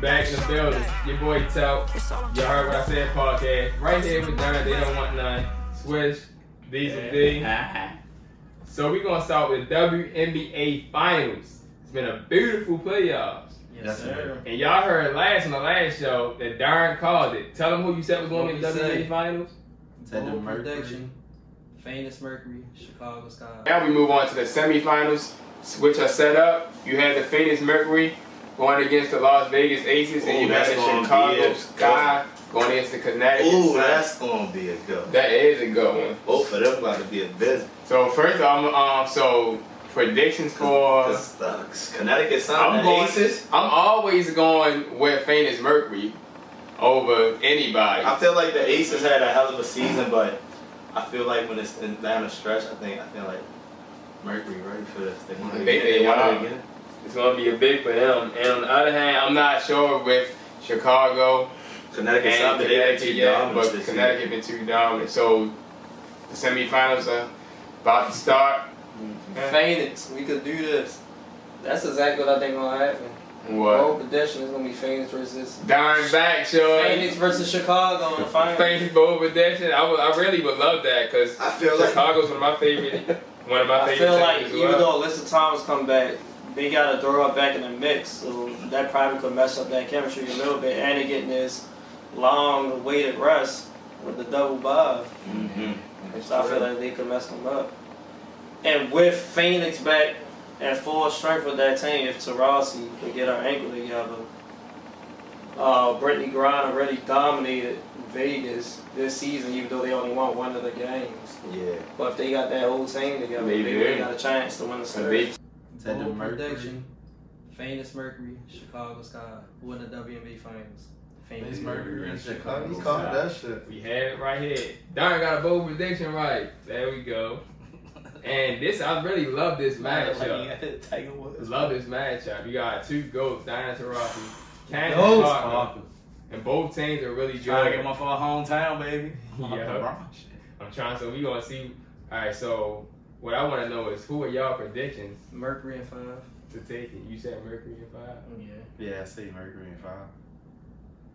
back in the building. Your boy Tell. Y'all heard what I said, podcast. Right here with Darrin, they don't want none. Swish, Diesel D. So we're gonna start with WNBA Finals. It's been a beautiful playoffs. Yes, sir. And y'all heard last on the last show that Darrin called it. Tell them who you said was going to What the we say? WNBA Finals. Said the Bold Mercury. Famous Mercury, Chicago Sky. Now we move on to the semifinals, which are set up. You had the Phoenix Mercury going against the Las Vegas Aces, and you got the Chicago Sky going against the Connecticut. Ooh, Sun. that's gonna be a go. that is a good one. Both of them about to be a busy. So first, I'm um so predictions for. Cause Connecticut Sun, I'm the going. Aces. I'm always going with Phoenix Mercury over anybody. I feel like the Aces had a hell of a season, but I feel like when it's down the stretch, I think I feel like Mercury ready for this. They want to They- get they they want are. it again. It's gonna be a big for them. And on the other hand, I'm not sure with Chicago Connecticut and Sun, but they've Connecticut too yet, dominant but this Connecticut been too dominant. So the semifinals are about to start. Phoenix, we could do this. That's exactly what I think gonna happen. What? Bold prediction is gonna be Phoenix versus Darn back, sure. Phoenix versus Chicago in the finals. Phoenix bold prediction. I would, I really would love that because I feel like Chicago's one of my favorite, one of my I favorite feel like teams as even well. though Alyssa Thomas come back, they gotta throw her back in the mix, so that probably could mess up that chemistry a little bit. And he getting this long awaited rest with the double bye. Mhm. So I feel like they could mess them up. And with Phoenix back at full strength with that team, if Taurasi could get her ankle together, uh, Brittney Griner already dominated Vegas this season, even though they only won one of the games. Yeah. But if they got that whole team together, They they, really got a chance to win the series. Said the Bold Mercury. prediction. Phoenix Mercury, Chicago Sky, win the WNBA Finals. Phoenix Phoenix Mercury in Chicago. He Sky. called that shit. We had it right here. Darn got a bold prediction right. There we go. And this, I really love this matchup. Tiger Love this matchup. You got two goats, Diana Taurasi, Candace Those Parker, fuckers. and both teams are really Trying to get my for hometown, baby. Yeah. LeBron shit. I'm trying, so we gonna see. All right, so what I want to know is who are y'all predictions Mercury and five. to take it? You said Mercury and five. Oh, yeah. Yeah, I say Mercury and five.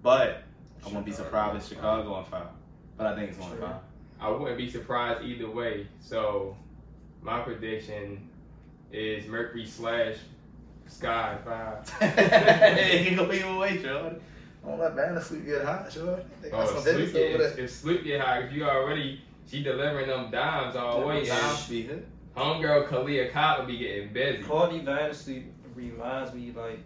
But I wouldn't be surprised if Chicago in five. But I think it's only Sure. five. I wouldn't be surprised either way. So my prediction is Mercury slash Sky in five. you gonna even wait, Jordan. Don't let Vandersloot get hot, Jordan. They got Oh, some if sleep, over if, there. if sleep get high, if you already she delivering them dimes all the way. Yeah, Now, hit. homegirl Kahleah Copper will be getting busy. Courtney Vandersloot reminds me like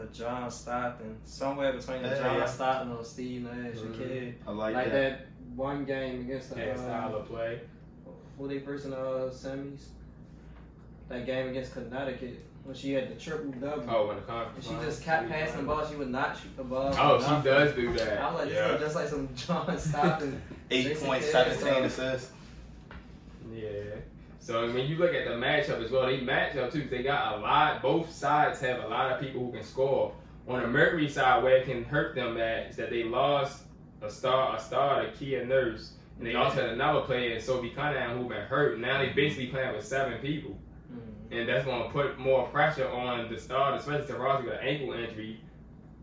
a John Stockton, somewhere between a Yeah, John yeah. Stockton or Steve Nash, a Mhm. kid. I like, Like, that. that. one game against the That style uh, of play. who they first in the uh, semis. That game against Connecticut when she had the triple double. Oh, when the conference. she just kept passing the ball. She would not shoot the ball. Oh, Nothing. she does do that. I was like, this yeah. is just like some John Stockton. Eight Jason seventeen assists. Yeah. So when you look at the matchup as well, they match up too. They got a lot. Both sides have a lot of people who can score. On the Mercury side, where it can hurt them at is that they lost a star, a star, to Kia Nurse, and they also had another player in Sophie Cunningham who been hurt. Now they basically playing with seven people, Mm. and that's going to put more pressure on the star, especially Taurasi with an ankle injury,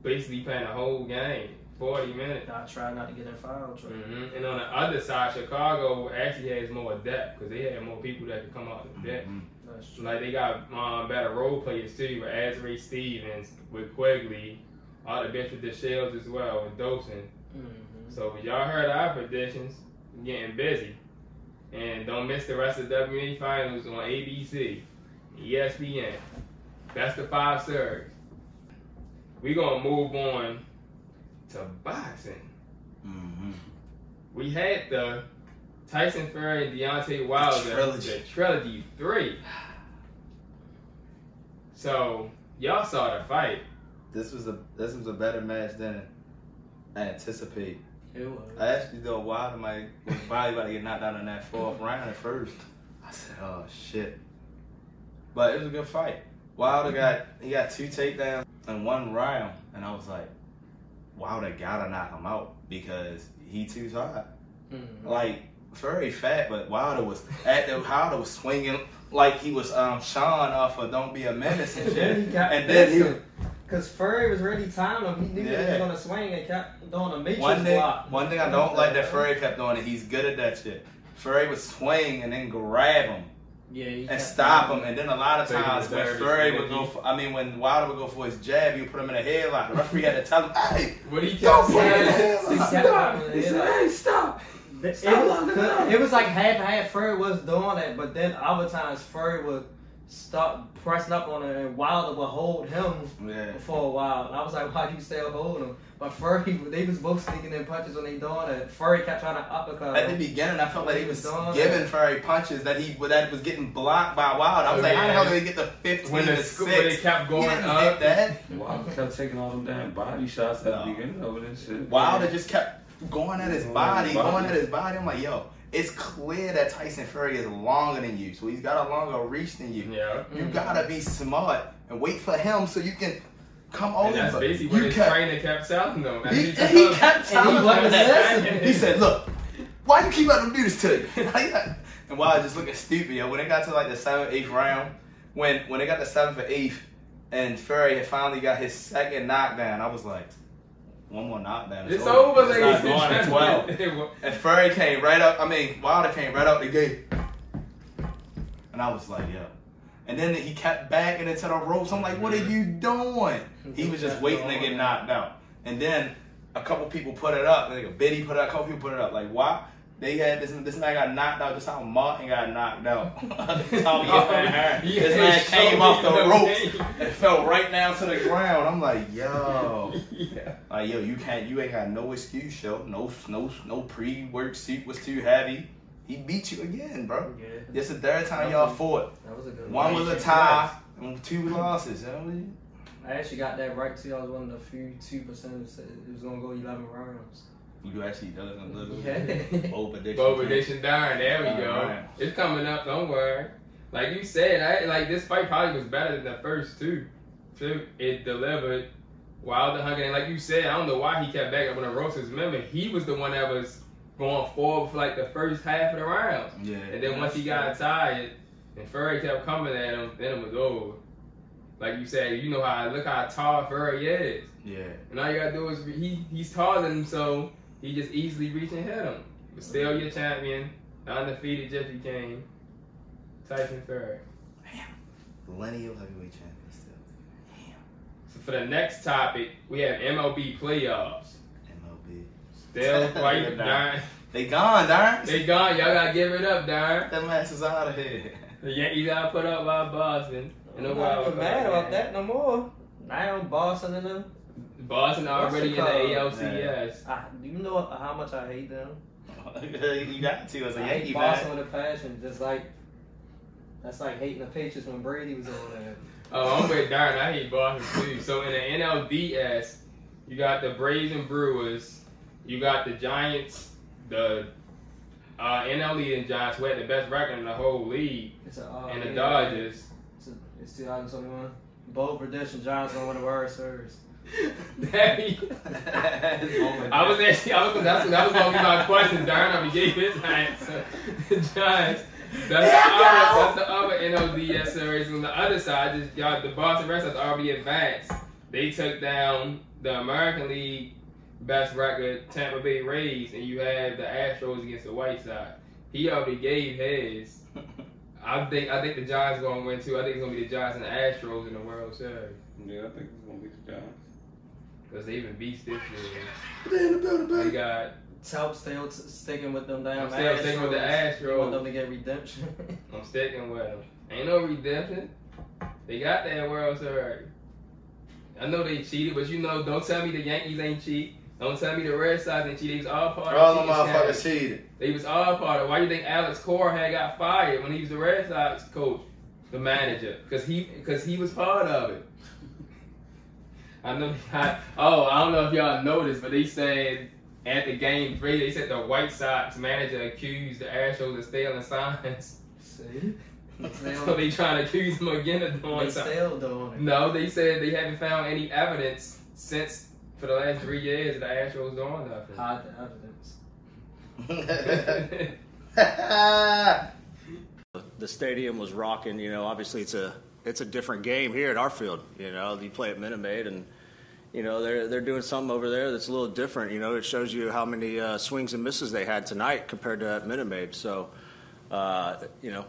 basically playing the whole game, forty minutes. I try not to get in foul trouble. hmm And on the other side, Chicago actually has more depth because they have more people that can come out the depth. Mhm. That's true. Like they got um, better role players too, with Azurá Stevens, with Quigley, all the best with the Shells as well, and Dolson. Mhm. So y'all heard our predictions. getting busy, and don't miss the rest of the WNBA finals on ABC, ESPN. That's the five stars. We're gonna move on to boxing. Mhm. We had the Tyson Fury and Deontay Wilder trilogy. the trilogy three. So y'all saw the fight. This was a this was a better match than I anticipate. It was. I actually thought Wilder might was probably about to get knocked out in that fourth round at first. I said, "Oh shit!" But it was a good fight. Wilder got he got two takedowns in one round, and I was like, Wilder gotta knock him out because he too tired. Mhm. Like very fat, but Wilder was at the Wilder was swinging like he was um Sean off of Don't Be a Menace and Then he shit. and then he. Cause Fury was really timing him. He knew he was gonna swing and kept doing a matrix One thing, block. one thing I don't like that Fury kept doing, it. he's good at that shit. Fury would swing and then grab him Yeah, and stop doing him, and then a lot of Taking times the when Fury would go, for, I mean when Wilder would go for his jab, you put him in a headlock. The referee had to tell him, "Hey, What he don't put him in a headlock." He Stop." him in He said, "Hey, stop." It, Stop it up. it was like half and half. Fury was doing that, but then other times Fury would stop pressing up on it, and Wilder would hold him Yeah. for a while. And I was like, why do you still hold him? But Fury, they was both sneaking in punches when they doing it. Fury kept trying to uppercut At the beginning, I felt like he was Doing giving it. Fury punches that he that was getting blocked by Wilder. I was like, how the hell did he get the 15 When the to sc- when they 6? kept He going didn't up. that. Wilder kept taking all them damn body shots at the beginning of it and shit. Wilder just kept going at his Going body, going at his body. I'm like, yo, it's clear that Tyson Fury is longer than you, so he's got a longer reach than you. Yeah. You Mhm. gotta be smart and wait for him so you can come over. And that's basically what you his kept, trainer kept telling him. And he, just and he looked- kept he telling wasn't that. listening. He said, look, why you keep letting them do this to you? and Wilder just looking stupid, yo. When it got to like the seventh, eighth round, when when it got the seventh or eighth, and Fury had finally got his second knockdown, I was like, one more knockdown. It's over, It's ladies not going at 12. And Fury came right up. I mean, Wilder came right up the gate, and I was like, yo. And then he kept backing into the ropes. I'm like, what are you doing? He was just waiting to get knocked out. And then a couple people put it up. Like a Biddy put it up. A couple people put it up. Like why? They had this. This man got knocked out. Just how Martin got knocked out. That's how he got that hair. Yeah, This man came off the ropes and fell right down to the ground. I'm like, yo. yeah. Like yo, you can't, you ain't got no excuse, yo. No, no, no pre-work suit was too heavy. He beat you again, bro. Yeah, This the third time y'all fought. that was a good One one. was a tie and two losses. You know what I mean? I actually got that right too. I was one of the few two percent who said it was gonna go eleven rounds. You actually done it a little Yeah. Bold prediction. Bold prediction darn, there we go. Alright. It's coming up, don't worry. Like you said, I like this fight probably was better than the first two. Too. It delivered Wilder hungry and like you said, I don't know why he kept back up on the ropes. 'cause Remember, he was the one that was going forward for like the first half of the round. Yeah. And then once he got tired and Fury kept coming at him, then it was over. Like you said, you know how look how tall Fury is. Yeah. And all you gotta do is he he's taller than him, so he just easily reached and hit him. But still your champion, undefeated Gypsy King, Tyson Fury. Lineal heavyweight champion still. Damn. So for the next topic, we have MLB playoffs. MLB. Still quite Nah. darn. They gone, darn. They gone. Y'all gotta give it up, darn. That match is out of here. The Yankees gotta put up by Boston. And I'm not even mad about that no more. Now Boston and them. Boston already in the What's the ALCS. I, do you know how much I hate them? you got to as a I Yankee hate Boston fan. with a passion, just like that's like hating the Patriots when Brady was on there. Oh, I'm with Darn. I hate Boston too. So in the NLDS, you got the Braves and Brewers. You got the Giants, the uh, NL leading Giants, who had the best record in the whole league, It's a, uh, and the yeah, Dodgers. It's, a, it's 2021. Bold prediction: Giants gonna win the World Series. Daddy. I was actually, I was, that's, that was gonna be my question. Darn, I gave his answer. The Giants. That's the, other, that's the other NLDS series. On the other side, just, y'all, the Boston Red Sox already advanced. They took down the American League best record, Tampa Bay Rays, and you have the Astros against the White Sox. He already gave his. I think I think the Giants are gonna win too. I think it's gonna be the Giants and the Astros in the World Series Yeah, I think it's gonna be the Giants. Because they even beat this year. They in the building, They baby. got Telp still sticking with them damn I'm still sticking with the Astros. You want Astros. them to get redemption. I'm sticking with them. Ain't no redemption. They got that World Series. I know they cheated, but you know, don't tell me the Yankees ain't cheat. Don't tell me the Red Sox ain't cheat. They was all part All of them cheating motherfuckers cheated. They was all part of. It. Why you think Alex Cora had got fired when he was the Red Sox coach, the manager? Because he because he was part of it. I know. I, oh, I don't know if y'all noticed, but they said at the game three, they said the White Sox manager accused the Astros of stealing signs. See, So they trying to accuse him again of doing they something. still doing it. No, they said they haven't found any evidence since for the last three years that the Astros doing nothing. Hide the evidence. The stadium was rocking. You know, obviously it's a it's a different game here at our field. You know, you play at Minute Maid, and you know they're they're doing something over there that's a little different. You know, it shows you how many uh, swings and misses they had tonight compared to at Minute Maid. So, uh, you know,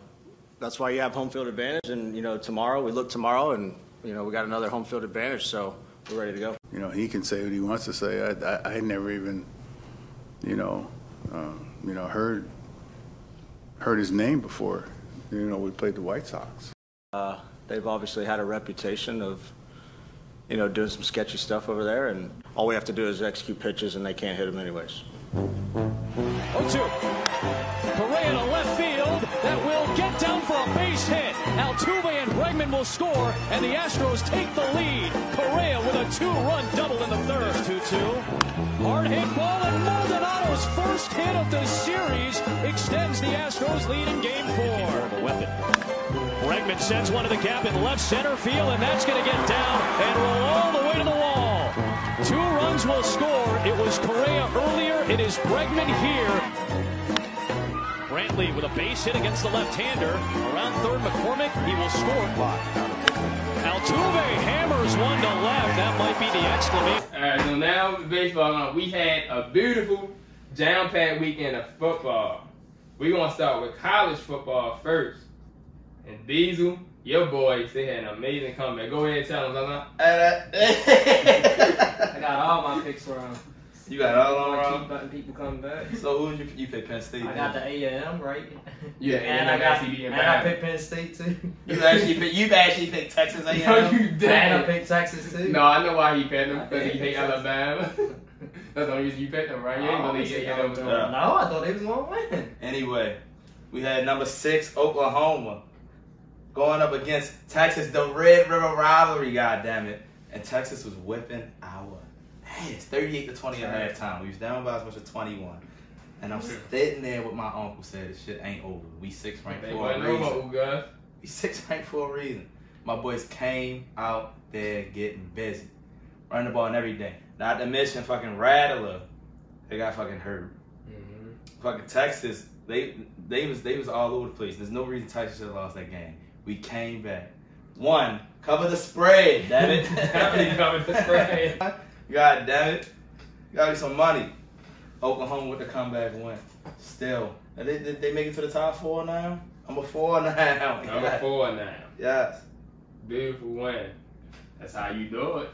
that's why you have home field advantage. And you know, tomorrow we look tomorrow, and you know we got another home field advantage. So we're ready to go. You know, he can say what he wants to say. I, I, I never even, you know, um, you know, heard heard his name before. You know, we played the White Sox. Uh, they've obviously had a reputation of, you know, doing some sketchy stuff over there, and all we have to do is execute pitches, and they can't hit them anyways. 0-2. Correa to left field. That will get down for a base hit. Altuve and Bregman will score, and the Astros take the lead. Correa with a two-run double in the third. 2-2. Hard hit ball, and Maldonado's first hit of the series extends the Astros lead in game four. Of a weapon. Bregman sends one to the gap in left center field, and that's going to get down and roll all the way to the wall. Two runs will score. It was Correa earlier. It is Bregman here. Brantley with a base hit against the left-hander. Around third, McCormick. He will score. Altuve hammers one to left. That might be the exclamation. All right, so now with baseball we had a beautiful jam-packed weekend of football. We're gonna start with college football first. And Diesel, your boys, they had an amazing comeback. Go ahead and tell them, Lala. I got all my picks wrong. you got all on I keep wrong. letting people come back. So who did you, you pick Penn State? I got the A&M right. Yeah, and I A&M got actually being and I picked Penn State too. You actually picked, you actually picked Texas A&M. No, you did. And I picked Texas too. No, I know why he picked them because he did. hate Alabama. That's the only reason you picked them, right? You ain't believe say A&M was y'all gonna- don't- No, I thought they was gonna win. Anyway, we had number six Oklahoma going up against Texas, the Red River rivalry. God damn it! And Texas was whipping our ass, thirty-eight to twenty at halftime. We was down by as much as twenty-one. And I'm sitting there with my uncle said this shit ain't over. We six ranked for a reason. We six ranked for a reason. My boys came out there getting busy, running the ball and everything. Not to mention fucking Rattler, they got fucking hurt. Fucking Texas, they they was they was all over the place. There's no reason Texas should have lost that game. We came back. One, cover the spread, damn it. They covered the spread. God damn it. Got me some money. Oklahoma with the comeback win. Still. And They, they, they make it to the top four now? Number four now. Number Yeah. four now. Yes. Beautiful win. That's how you do it.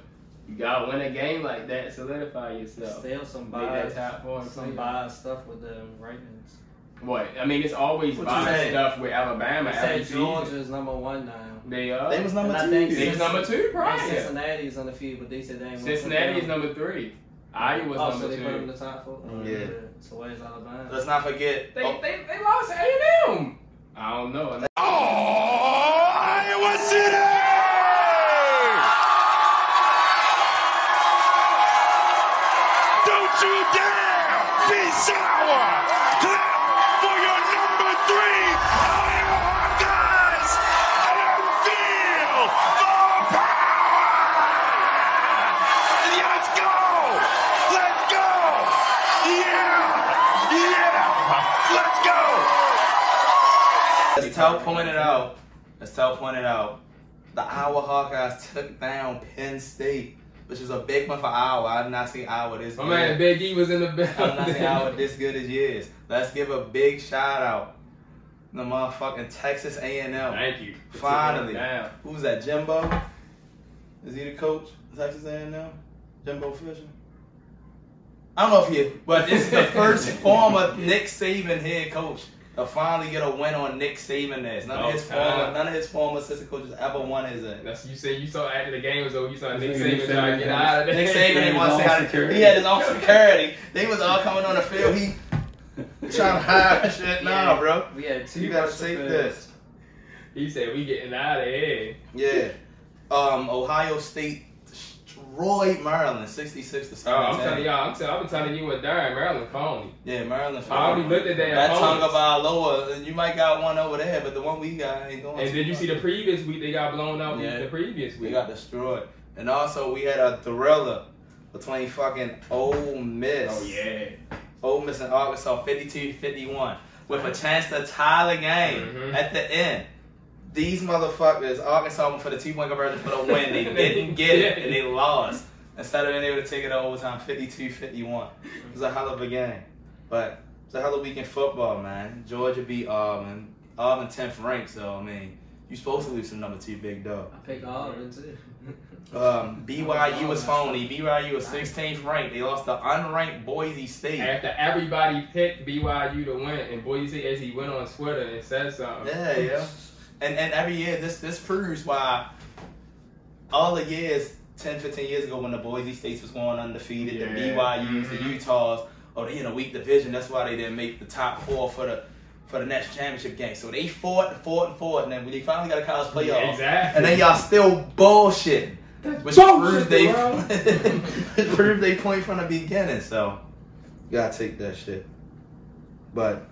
You gotta win a game like that, solidify yourself. Still some Make bias, top four and some clear. bias stuff with the ratings. What? I mean, it's always What you biased saying? stuff with Alabama. They said season. Georgia's number one now. They are. They was number And two. think They was number two And prior. Cincinnati's undefeated, but they said they ain't gonna Cincinnati is number three. Iowa's Oh, number so they put them in the top four. Mm. Yeah. So where's Alabama? Let's not forget. They, oh, they, they lost to A&M. I don't know. Iowa as Tal pointed out, as Tal pointed out, the Iowa Hawkeyes took down Penn State, which is a big one for Iowa. I've not seen Iowa this My good. man Big E was in the I've not seen Iowa this good as years. Let's give a big shout out. to The motherfucking Texas A&M. Thank you. Finally. taking it down. Who's that? Jimbo? Is he the coach? Texas A&M? Jimbo Fisher? I don't know if he, but this is the first former Nick Saban head coach to finally get a win on Nick Saban. This none of his Oh, time. former, none of his former assistant coaches ever won his. Uh, That's you said you saw after the game was over. You saw Nick This nigga Saban Nick trying to get Saban out of there. Nick Saban didn't want to say how to, he had his own security. They was all coming on the field. He trying to hide shit. Nah, bro. We had two. You gotta Russian take this. He said we getting out of here. Yeah. Um, Ohio State destroyed Maryland, sixty-six to Oh, I'm telling y'all, I'm telling, I've been telling you what Darrin Maryland phony. Yeah, Maryland. I already looked at their that opponents. Tagovailoa. You might got one over there, but the one we got ain't going. To. And too did you see the previous week they got blown out Yeah. the previous We week? got destroyed, and also we had a thriller between fucking Ole Miss. Oh yeah. Ole Miss and Arkansas, 52-51, with a chance to tie the game Mhm. at the end. These motherfuckers, Arkansas went for the two point conversion for the win. They didn't get it and they lost. Instead of being able to take it to overtime 52-51. It was a hell of a game. But it's a hell of a week in football, man. Georgia beat Auburn. Auburn 10th ranked, so I mean, you're supposed to lose to number two big dog. I picked Auburn too. Um, BYU was phony. BYU was 16th ranked. They lost to unranked Boise State. After everybody picked BYU to win, and Boise State as he went on Twitter and said something. Yeah, yeah. And and every year this this proves why all the years 10, 15 years ago when the Boise States was going undefeated, the Yeah. BYU's, the Mhm. Utahs, oh they in a weak division. That's why they didn't make the top four for the for the next championship game. So they fought and fought and fought, and then when they finally got a college playoff, Exactly. and then y'all still bullshit. Which bullshit, proves they bro. proves they point from the beginning. So you gotta take that shit. But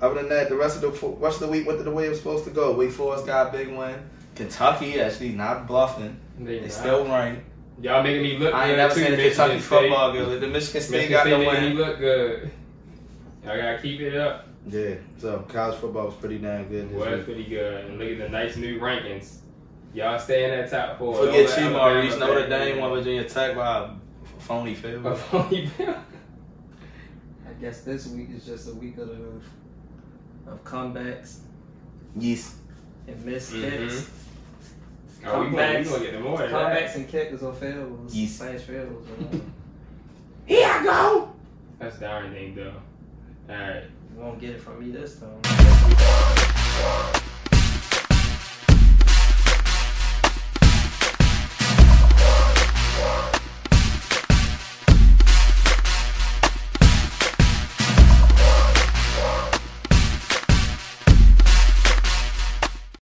other than that, the rest of the rest of the week went the way it was supposed to go. Wake Forest got a big win. Kentucky actually not bluffing. They They not. still ranked. Y'all making me look I ain't good never too, seen a Kentucky State. football good. The Michigan State Michigan got State the making me look good. Y'all gotta keep it up. Yeah, so college football was pretty damn good. this Was week. pretty good. And look at the nice new rankings. Y'all stay in that top four. Forget Don't you, let Maurice. Alabama Notre back Dame, won Virginia Tech by a phony field. phony only- I guess this week is just a week of the, of comebacks Yes. and missed Mhm. kicks. Oh, we gonna, we Comebacks. gonna get the more of that. And kickers or field goals. Yes. Slash field goals. Here I go. That's the iron thing, though. All right. You won't get it from me this time.